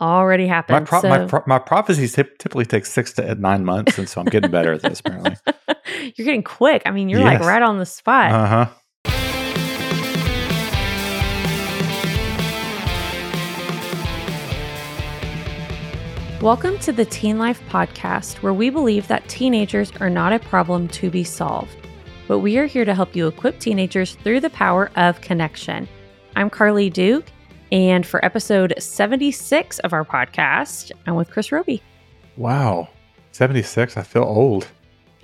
already happened. My, pro- so. my, pro- my prophecies typically take six to nine months, and so I'm getting better at this. Apparently, you're getting quick. I mean, you're like right on the spot. uh huh. Welcome to the Teen Life Podcast, where we believe that teenagers are not a problem to be solved, but we are here to help you equip teenagers through the power of connection. I'm Carly Duke, and for episode 76 of our podcast, I'm with Chris Roby. Wow, seventy six. I feel old.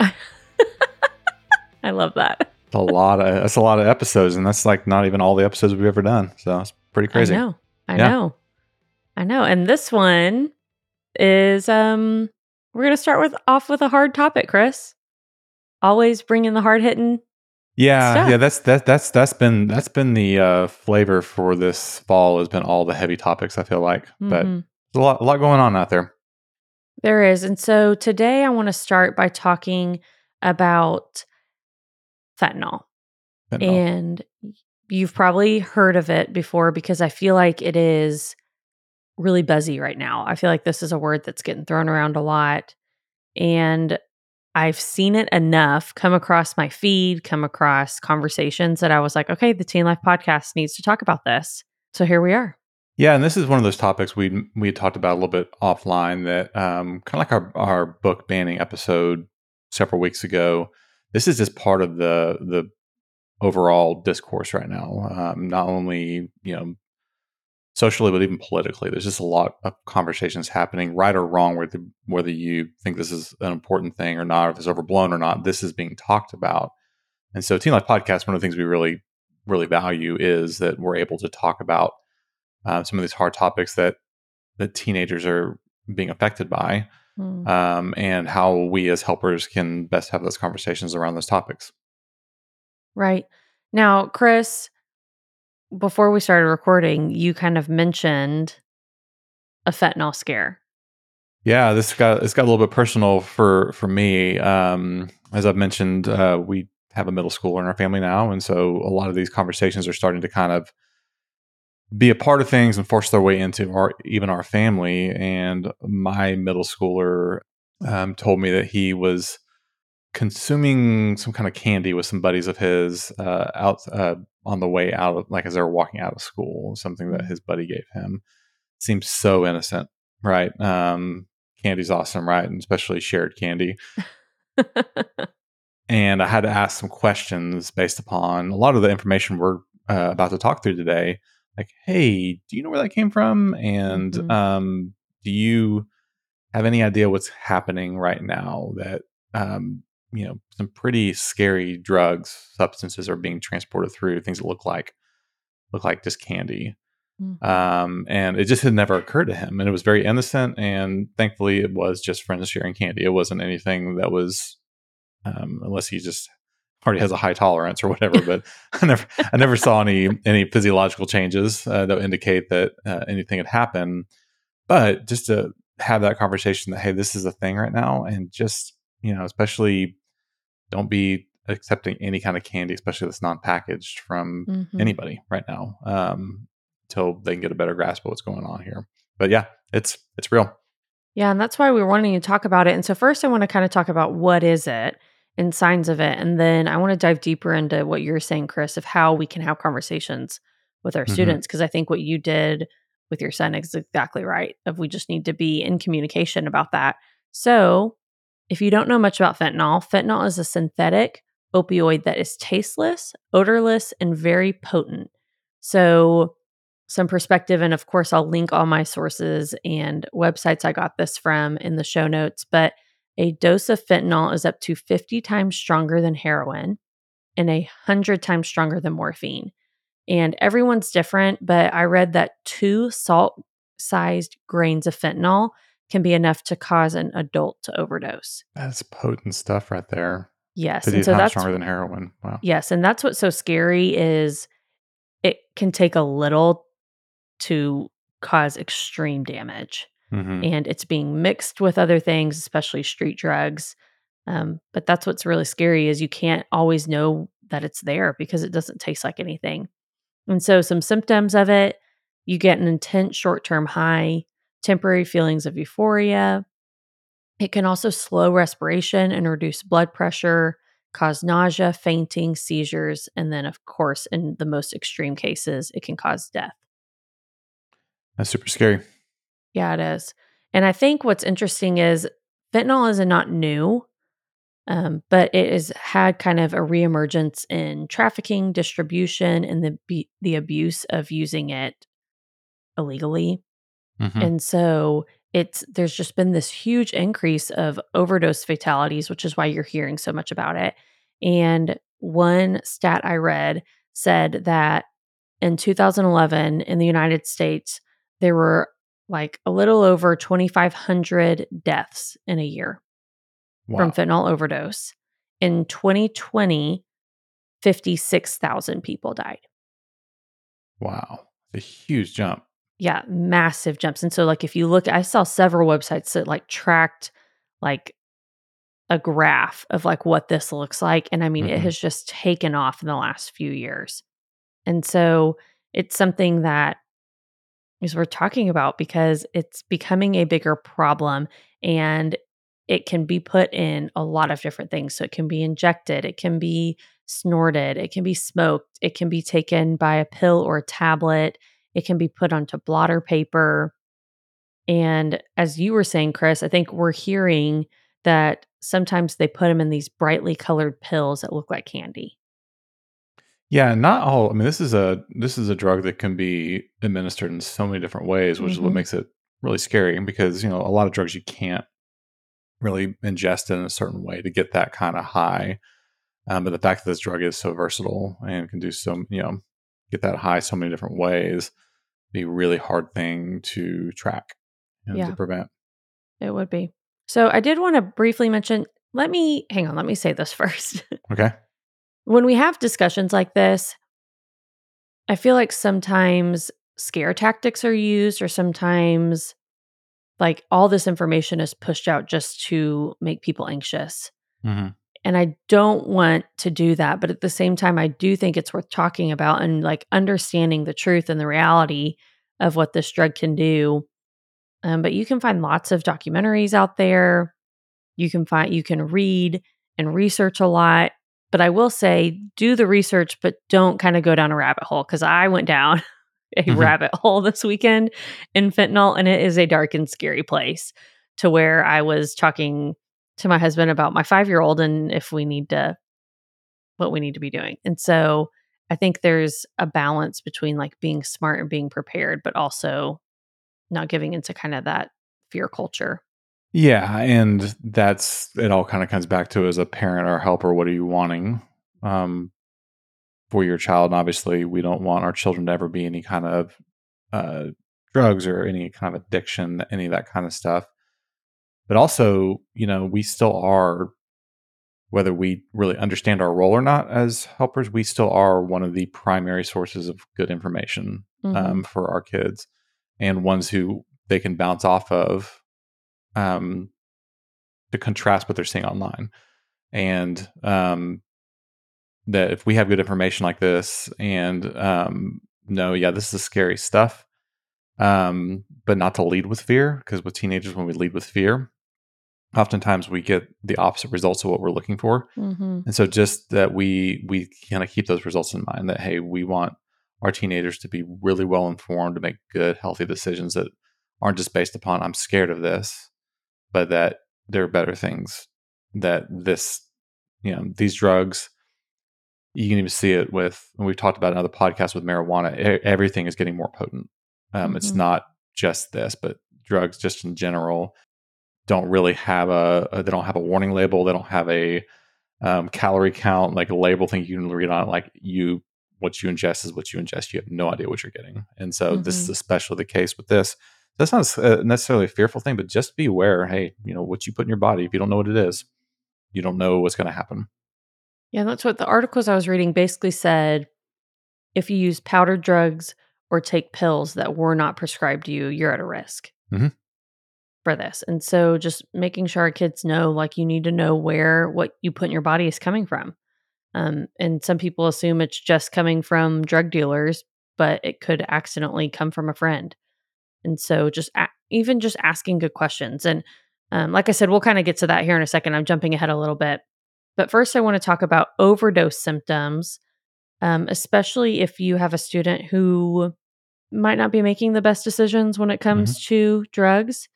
I love that. A lot of that's a lot of episodes, and that's like not even all the episodes we've ever done. So it's pretty crazy. I know. I Yeah. know. I know. And this one is um we're going to start with off with a hard topic, Chris. Always bringing the hard hitting. Yeah, stuff. yeah. That's that that's that's been that's been the uh, flavor for this fall has been all the heavy topics. I feel like, but Mhm. there's a lot a lot going on out there. There is. And so today I want to start by talking about fentanyl. Fentanyl. And you've probably heard of it before because I feel like it is really buzzy right now. I feel like this is a word that's getting thrown around a lot. And I've seen it enough come across my feed, come across conversations that I was like, okay, the Teen Life podcast needs to talk about this. So here we are. Yeah, and this is one of those topics we we talked about a little bit offline. That um, kind of like our our book banning episode several weeks ago. This is just part of the the overall discourse right now. Um, not only you know socially, but even politically. There's just a lot of conversations happening, right or wrong, whether whether you think this is an important thing or not, or if it's overblown or not. This is being talked about, and so Teen Life Podcast. One of the things we really really value is that we're able to talk about uh, some of these hard topics that that teenagers are being affected by, Hmm. um, and how we as helpers can best have those conversations around those topics. Right. Now, Chris, before we started recording, you kind of mentioned a fentanyl scare. Yeah, this got it's got a little bit personal for for me. Um, as I've mentioned, uh, we have a middle schooler in our family now, and so a lot of these conversations are starting to kind of be a part of things and force their way into our even our family. And my middle schooler um, told me that he was consuming some kind of candy with some buddies of his uh, out uh, on the way out of like as they were walking out of school. Something that Mhm. his buddy gave him seems so innocent, right? Um, candy's awesome, right? And especially shared candy. And I had to ask some questions based upon a lot of the information we're uh, about to talk through today. Like, hey, do you know where that came from? And Mhm. um, do you have any idea what's happening right now that um, you know some pretty scary drugs, substances are being transported through things that look like look like just candy. Mhm. Um, and it just had never occurred to him. And it was very innocent. And thankfully, it was just friends sharing candy. It wasn't anything that was, um, unless he just already has a high tolerance or whatever. but I never, I never saw any any physiological changes uh, that would indicate that uh, anything had happened. But just to have that conversation that hey, this is a thing right now, and just you know, especially don't be accepting any kind of candy, especially that's non-packaged from Mhm. anybody right now um, until they can get a better grasp of what's going on here. But yeah, it's it's real. Yeah, and that's why we are wanting to talk about it. And so first I want to kind of talk about what is it and signs of it. And then I want to dive deeper into what you're saying, Chris, of how we can have conversations with our Mhm. students. Because I think what you did with your son is exactly right. Of we just need to be in communication about that. So if you don't know much about fentanyl, fentanyl is a synthetic opioid that is tasteless, odorless, and very potent. So some perspective. And of course, I'll link all my sources and websites I got this from in the show notes. But a dose of fentanyl is up to 50 times stronger than heroin and a 100 times stronger than morphine. And everyone's different, but I read that two salt sized grains of fentanyl can be enough to cause an adult to overdose. That's potent stuff right there. Yes. And so that's stronger than heroin. Wow. Yes, and that's what's so scary is it can take a little to cause extreme damage. hmm And it's being mixed with other things, especially street drugs. Um, but that's what's really scary is you can't always know that it's there because it doesn't taste like anything. And so some symptoms of it, you get an intense short-term high, temporary feelings of euphoria. It can also slow respiration and reduce blood pressure, cause nausea, fainting, seizures, and then, of course, in the most extreme cases, it can cause death. That's super scary. Yeah, it is. And I think what's interesting is fentanyl is not new, um, but it has had kind of a reemergence in trafficking, distribution, and the the abuse of using it illegally. Mhm. And so it's there's just been this huge increase of overdose fatalities, which is why you're hearing so much about it. And one stat I read said that in 2011 in the United States, there were like a little over 2,500 deaths in a year Wow. from fentanyl overdose. In 2020, 56,000 people died. wow. It's a huge jump. Yeah, massive jumps. And so like if you look I saw several websites that like tracked like a graph of like what this looks like and I mean it Mhm. has just taken off in the last few years. And so it's something that is worth talking about because it's becoming a bigger problem and it can be put in a lot of different things. So it can be injected, it can be snorted, it can be smoked, it can be taken by a pill or a tablet, it can be put onto blotter paper. And as you were saying, Chris, I think we're hearing that sometimes they put them in these brightly colored pills that look like candy. Yeah, not all. I mean, this is a this is a drug that can be administered in so many different ways, which is what Mhm. makes it really scary. Because you know, a lot of drugs you can't really ingest in a certain way to get that kind of high. Um, but the fact that this drug is so versatile and can do so, you know, get that high so many different ways, be a really hard thing to track and Yeah. to prevent. It would be. So I did want to briefly mention, let me hang on, let me say this first. Okay. when we have discussions like this, I feel like sometimes scare tactics are used, or sometimes like all this information is pushed out just to make people anxious. hmm And I don't want to do that. But at the same time, I do think it's worth talking about and like understanding the truth and the reality of what this drug can do. Um, but you can find lots of documentaries out there. You can find, you can read and research a lot. But I will say, do the research, but don't kind of go down a rabbit hole because I went down a Mhm. rabbit hole this weekend in fentanyl, and it is a dark and scary place to where I was talking to my husband about my five year old and if we need to, what we need to be doing. And so I think there's a balance between like being smart and being prepared, but also not giving into kind of that fear culture. Yeah, and that's it. All kind of comes back to as a parent or helper, what are you wanting um, for your child? And obviously, we don't want our children to ever be any kind of uh, drugs or any kind of addiction, any of that kind of stuff. But also, you know, we still are, whether we really understand our role or not as helpers, we still are one of the primary sources of good information Mhm. um, for our kids and ones who they can bounce off of um, to contrast what they're seeing online. And um, that if we have good information like this and um, no, yeah, this is scary stuff, um, but not to lead with fear, because with teenagers, when we lead with fear, oftentimes we get the opposite results of what we're looking for. Mhm. And so just that we we kind of keep those results in mind that hey, we want our teenagers to be really well informed to make good, healthy decisions that aren't just based upon I'm scared of this, but that there are better things that this, you know, these drugs. You can even see it with, and we've talked about another podcast with marijuana. Everything is getting more potent. Um, It's Mhm. not just this, but drugs just in general don't really have a, they don't have a warning label. They don't have a um, calorie count like a label thing you can read on it. Like you, what you ingest is what you ingest. You have no idea what you're getting, and so this is especially the case with this. That's not uh, necessarily a fearful thing, but just be aware. Hey, you know what you put in your body. If you don't know what it is, you don't know what's going to happen. Yeah, that's what the articles I was reading basically said. If you use powdered drugs or take pills that were not prescribed to you, you're at a risk Mhm. for this. And so just making sure our kids know, like, you need to know where what you put in your body is coming from. Um, and some people assume it's just coming from drug dealers, but it could accidentally come from a friend. And so just a- even just asking good questions. And um, like I said, we'll kind of get to that here in a second. I'm jumping ahead a little bit. But first, I want to talk about overdose symptoms, um, especially if you have a student who might not be making the best decisions when it comes to drugs.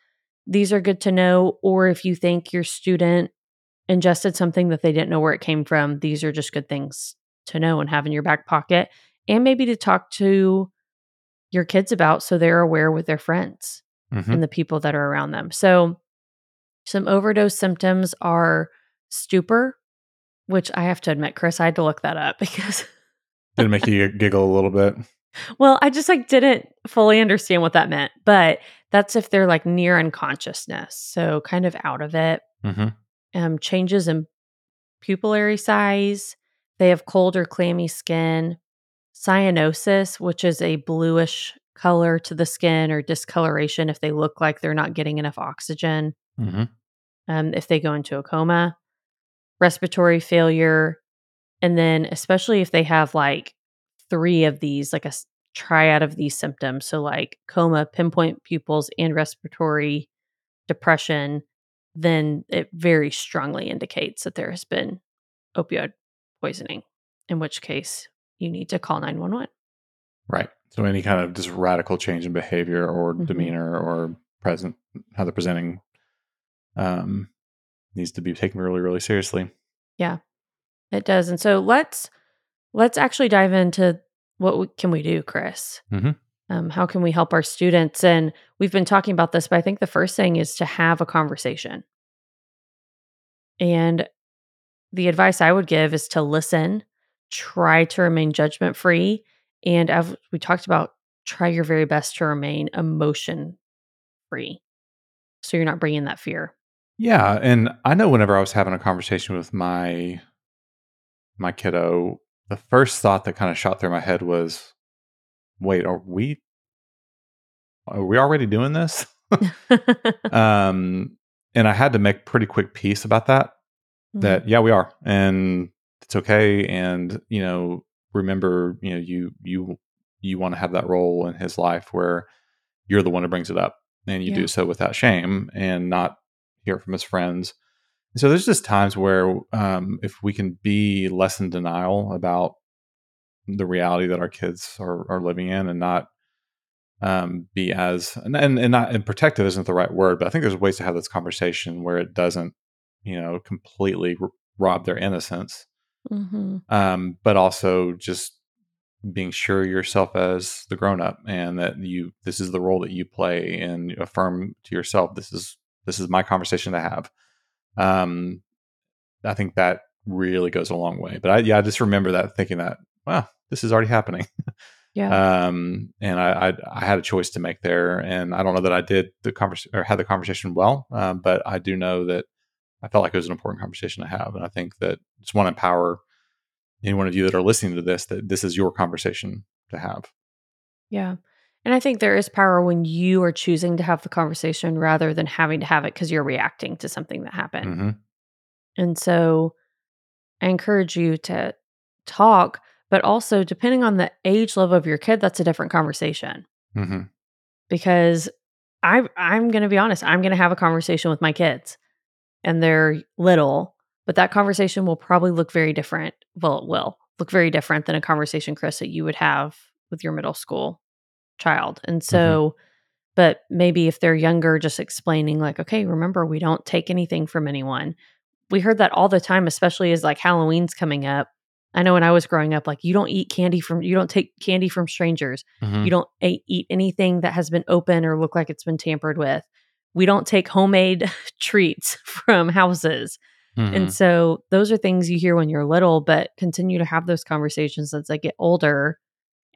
These are good to know. Or if you think your student ingested something that they didn't know where it came from, these are just good things to know and have in your back pocket. And maybe to talk to your kids about so they're aware with their friends Mhm. and the people that are around them. So, some overdose symptoms are stupor, which I have to admit, Chris, I had to look that up because, Did it make you giggle a little bit? Well, I just like didn't fully understand what that meant. But that's if they're like near unconsciousness, so kind of out of it. hmm Um, changes in pupillary size. They have cold or clammy skin. Cyanosis, which is a bluish color to the skin or discoloration if they look like they're not getting enough oxygen. hmm um, if they go into a coma, respiratory failure, and then especially if they have like three of these, like a triad of these symptoms. So, like coma, pinpoint pupils, and respiratory depression, then it very strongly indicates that there has been opioid poisoning, in which case you need to call 911. Right. So any kind of just radical change in behavior or Mhm. demeanor or present how they're presenting um, needs to be taken really, really seriously. Yeah, it does. And so let's let's actually dive into what we, can we do, Chris? Mhm. Um, how can we help our students? And we've been talking about this, but I think the first thing is to have a conversation. And the advice I would give is to listen, try to remain judgment free, and as we talked about, try your very best to remain emotion free, so you're not bringing that fear. Yeah, and I know whenever I was having a conversation with my my kiddo, the first thought that kind of shot through my head was, "Wait, are we are we already doing this?" um, and I had to make pretty quick peace about that. That yeah, we are, and it's okay. And you know, remember, you know, you you you want to have that role in his life where you're the one who brings it up, and you Yeah. do so without shame and not hear it from his friends. So there's just times where um, if we can be less in denial about the reality that our kids are, are living in and not um, be as and, and and not and protective isn't the right word, but I think there's ways to have this conversation where it doesn't, you know, completely r- rob their innocence, hmm um, but also just being sure yourself as the grown up and that you this is the role that you play and affirm to yourself this is this is my conversation to have. Um, I think that really goes a long way. But I, yeah, I just remember that thinking that, wow, this is already happening. Yeah. um, and I, I, I had a choice to make there, and I don't know that I did the conversation or had the conversation well, um, but I do know that I felt like it was an important conversation to have, and I think that just want to empower any one of you that are listening to this that this is your conversation to have. Yeah. And I think there is power when you are choosing to have the conversation rather than having to have it because you're reacting to something that happened. hmm And so I encourage you to talk, but also depending on the age level of your kid, that's a different conversation. hmm Because I I'm gonna be honest, I'm gonna have a conversation with my kids and they're little, but that conversation will probably look very different. Well, it will look very different than a conversation, Chris, that you would have with your middle school child. And so, but maybe if they're younger, just explaining, like, okay, remember, we don't take anything from anyone. We heard that all the time, especially as like Halloween's coming up. I know when I was growing up, like, you don't eat candy from, you don't take candy from strangers. hmm You don't a- eat anything that has been open or look like it's been tampered with. We don't take homemade treats from houses. Mm-hmm. And so those are things you hear when you're little, but continue to have those conversations as they get older.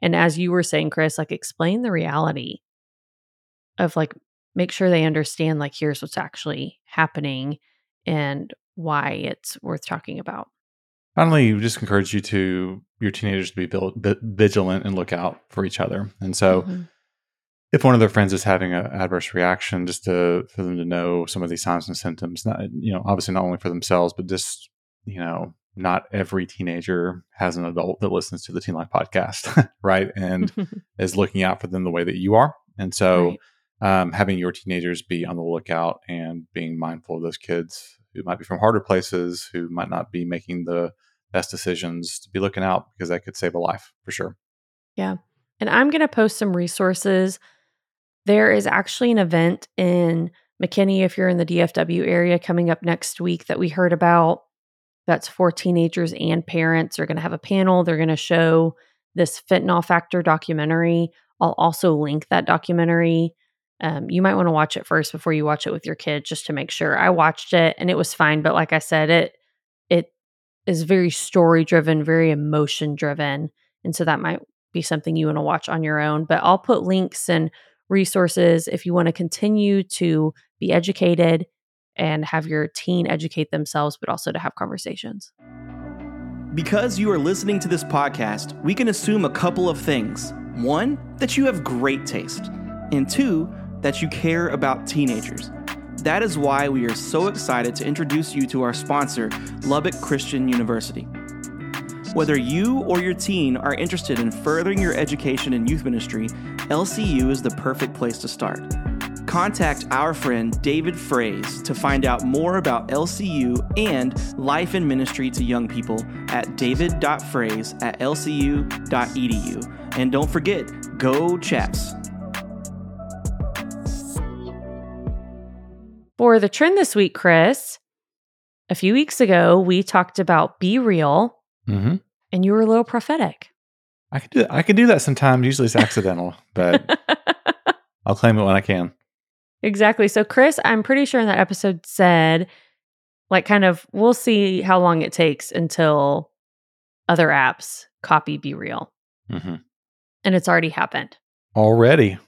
And as you were saying, Chris, like explain the reality of like make sure they understand like here's what's actually happening and why it's worth talking about. Finally, we just encourage you to your teenagers to be vil- vi- vigilant and look out for each other. And so, Mhm. if one of their friends is having an adverse reaction, just to for them to know some of these signs and symptoms. Not you know, obviously not only for themselves, but just you know, not every teenager has an adult that listens to the Teen Life podcast, right? And is looking out for them the way that you are. And so, Right. um, having your teenagers be on the lookout and being mindful of those kids who might be from harder places, who might not be making the best decisions, to be looking out because that could save a life for sure. Yeah. And I'm going to post some resources. There is actually an event in McKinney, if you're in the DFW area, coming up next week that we heard about. That's for teenagers and parents. They're going to have a panel. They're going to show this fentanyl factor documentary. I'll also link that documentary. Um, you might want to watch it first before you watch it with your kid, just to make sure. I watched it and it was fine, but like I said, it it is very story driven, very emotion driven, and so that might be something you want to watch on your own. But I'll put links and resources if you want to continue to be educated and have your teen educate themselves, but also to have conversations. Because you are listening to this podcast, we can assume a couple of things. One, that you have great taste, and two, that you care about teenagers. That is why we are so excited to introduce you to our sponsor, Lubbock Christian University. Whether you or your teen are interested in furthering your education in youth ministry, LCU is the perfect place to start. Contact our friend David Fraze to find out more about LCU and life in ministry to young people at david.fraze at lcu.edu. And don't forget, go Chaps! For the trend this week, Chris, a few weeks ago, we talked about BeReal, Mm-hmm. and you were a little prophetic. I can do that. I can do that sometimes. Usually it's accidental, but I'll claim it when I can. Exactly. So, Chris, I'm pretty sure in that episode said, like, kind of, we'll see how long it takes until other apps copy BeReal. Mm-hmm. And it's already happened. Already,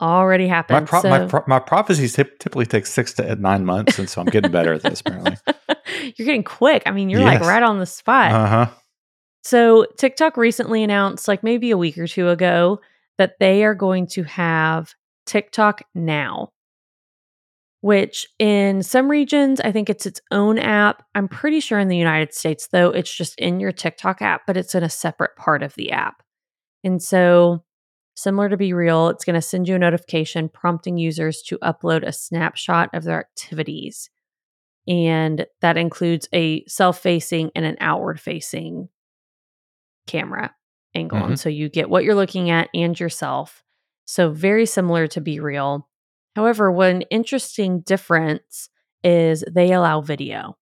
Already my happened. pro- so, my, pro- my prophecies typ- typically take six to nine months, and so I'm getting better at this. Apparently, you're getting quick. I mean, you're like right on the spot. uh huh. So, TikTok recently announced, like maybe a week or two ago, that they are going to have TikTok Now, which in some regions, I think it's its own app. I'm pretty sure in the United States, though, it's just in your TikTok app, but it's in a separate part of the app. And so, similar to BeReal, it's going to send you a notification prompting users to upload a snapshot of their activities. And that includes a self facing and an outward facing camera angle. And mm-hmm. so you get what you're looking at and yourself. So very similar to BeReal. However, one interesting difference is they allow video.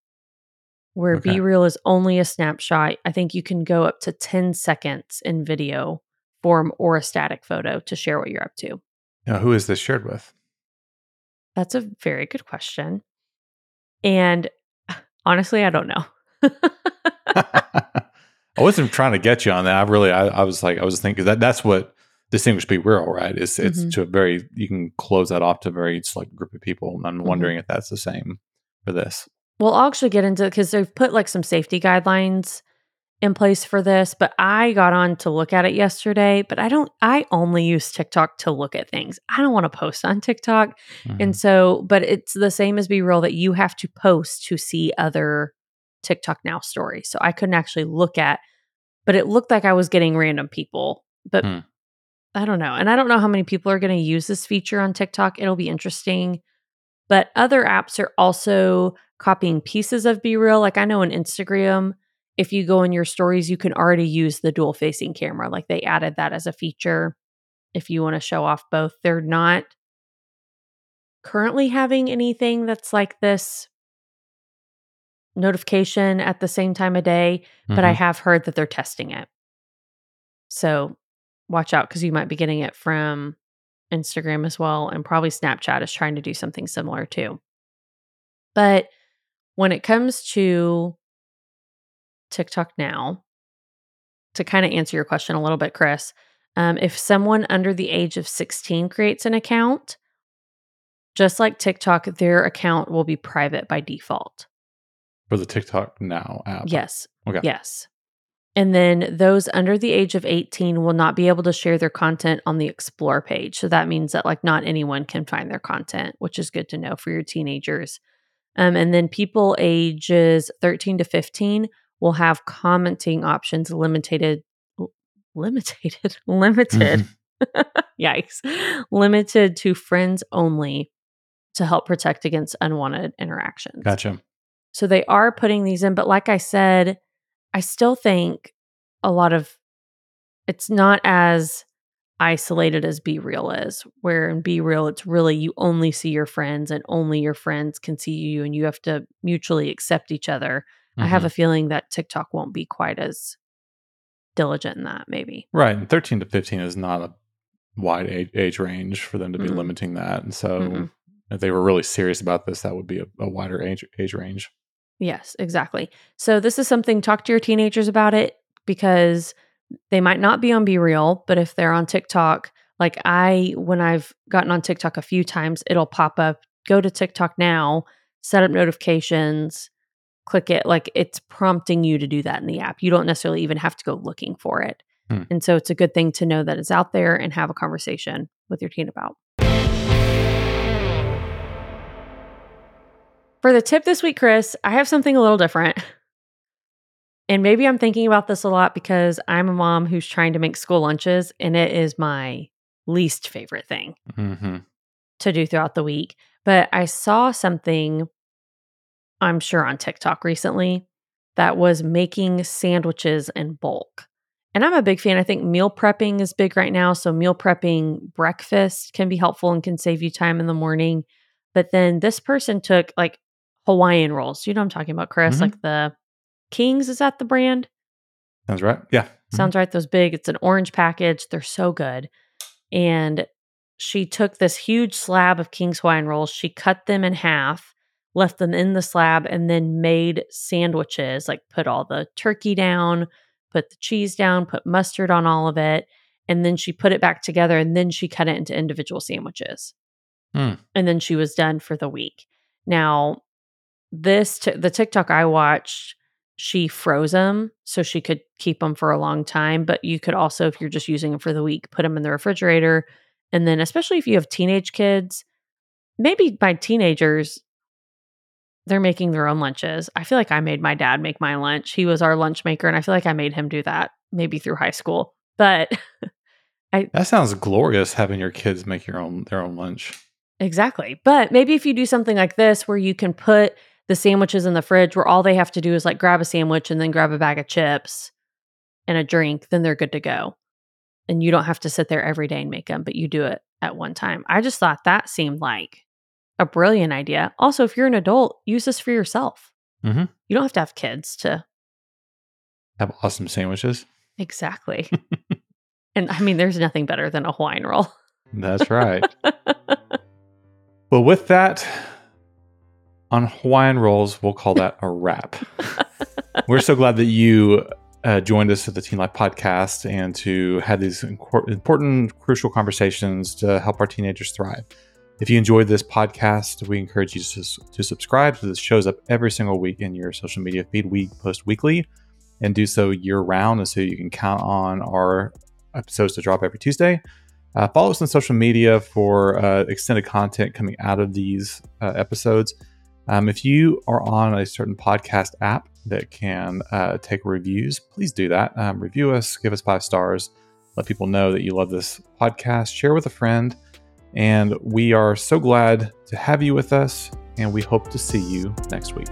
Where Okay. BeReal is only a snapshot. I think you can go up to 10 seconds in video form or a static photo to share what you're up to. Now, who is this shared with? That's a very good question. And honestly, I don't know. I wasn't trying to get you on that. I really, I, I was like, I was thinking that that's what distinguish BeReal, right? It's it's Mhm. to a very you can close that off to a very select group of people. And I'm Mm-hmm. wondering if that's the same for this. Well, I'll actually get into because they've put like some safety guidelines in place for this, but I got on to look at it yesterday. But I don't, I only use TikTok to look at things. I don't want to post on TikTok. Mhm. And so, but it's the same as BeReal that you have to post to see other TikTok Now stories. So I couldn't actually look at, but it looked like I was getting random people. But Hmm. I don't know. And I don't know how many people are going to use this feature on TikTok. It'll be interesting. But other apps are also copying pieces of BeReal. Like I know on Instagram, if you go in your stories, you can already use the dual facing camera. Like they added that as a feature if you want to show off both. They're not currently having anything that's like this notification at the same time of day, but I Mhm. have heard that they're testing it. So watch out because you might be getting it from Instagram as well. And probably Snapchat is trying to do something similar too. But when it comes to TikTok now, to kind of answer your question a little bit, Chris, um, if someone under the age of 16 creates an account, just like TikTok, their account will be private by default. for the TikTok Now app. Yes. Okay. Yes. And then those under the age of 18 will not be able to share their content on the explore page. So that means that like not anyone can find their content, which is good to know for your teenagers. Um, and then people ages 13 to 15 will have commenting options limited limited limited Mhm. Yikes. Limited to friends only to help protect against unwanted interactions. Gotcha. So they are putting these in, but like I said, I still think a lot of it's not as isolated as BeReal is, where in BeReal, it's really you only see your friends and only your friends can see you and you have to mutually accept each other. I have a mm-hmm. feeling that TikTok won't be quite as diligent in that, maybe. right. And 13 to 15 is not a wide age, age range for them to be Mm-mm. limiting that. And so Mm-mm. if they were really serious about this, that would be a, a wider age, age range. Yes, exactly. So this is something talk to your teenagers about it because they might not be on BeReal, but if they're on TikTok, like I when I've gotten on TikTok a few times, it'll pop up, go to TikTok now, set up notifications, click it like it's prompting you to do that in the app. You don't necessarily even have to go looking for it. Hmm. And so it's a good thing to know that it's out there and have a conversation with your teen about. For the tip this week, Chris, I have something a little different. And maybe I'm thinking about this a lot because I'm a mom who's trying to make school lunches, and it is my least favorite thing hmm to do throughout the week. But I saw something, I'm sure on TikTok recently, that was making sandwiches in bulk. And I'm a big fan. I think meal prepping is big right now. So, meal prepping breakfast can be helpful and can save you time in the morning. But then this person took like Hawaiian rolls. You know what I'm talking about, Chris? Mhm. Like the Kings, is that the brand? Sounds right. Yeah. Mhm. Sounds right. Those big. It's an orange package. They're so good. And she took this huge slab of King's Hawaiian rolls. She cut them in half, left them in the slab, and then made sandwiches. Like put all the turkey down, put the cheese down, put mustard on all of it, and then she put it back together. And then she cut it into individual sandwiches. Hmm. And then she was done for the week. Now, this t- the TikTok I watched she froze them so she could keep them for a long time. But you could also, if you're just using them for the week, put them in the refrigerator. And then, especially if you have teenage kids, maybe by teenagers, they're making their own lunches. I feel like I made my dad make my lunch. He was our lunch maker, and I feel like I made him do that maybe through high school. But I That sounds glorious having your kids make your own their own lunch. Exactly. But maybe if you do something like this where you can put the sandwiches in the fridge where all they have to do is like grab a sandwich and then grab a bag of chips and a drink, then they're good to go. And you don't have to sit there every day and make them, but you do it at one time. I just thought that seemed like a brilliant idea. Also, if you're an adult, use this for yourself. Mhm. You don't have to have kids to Have awesome sandwiches. exactly. and I mean, there's nothing better than a Hawaiian roll. That's right. well, with that, on Hawaiian rolls, we'll call that a wrap. We're so glad that you uh, joined us at the Teen Life podcast and to have these important, crucial conversations to help our teenagers thrive. If you enjoyed this podcast, we encourage you to, to subscribe so this shows up every single week in your social media feed. We post weekly and do so year round, and so you can count on our episodes to drop every Tuesday. Uh, follow us on social media for uh, extended content coming out of these uh, episodes. Um, if you are on a certain podcast app that can uh, take reviews, please do that. Um, review us, give us five stars, let people know that you love this podcast, share with a friend. And we are so glad to have you with us, and we hope to see you next week.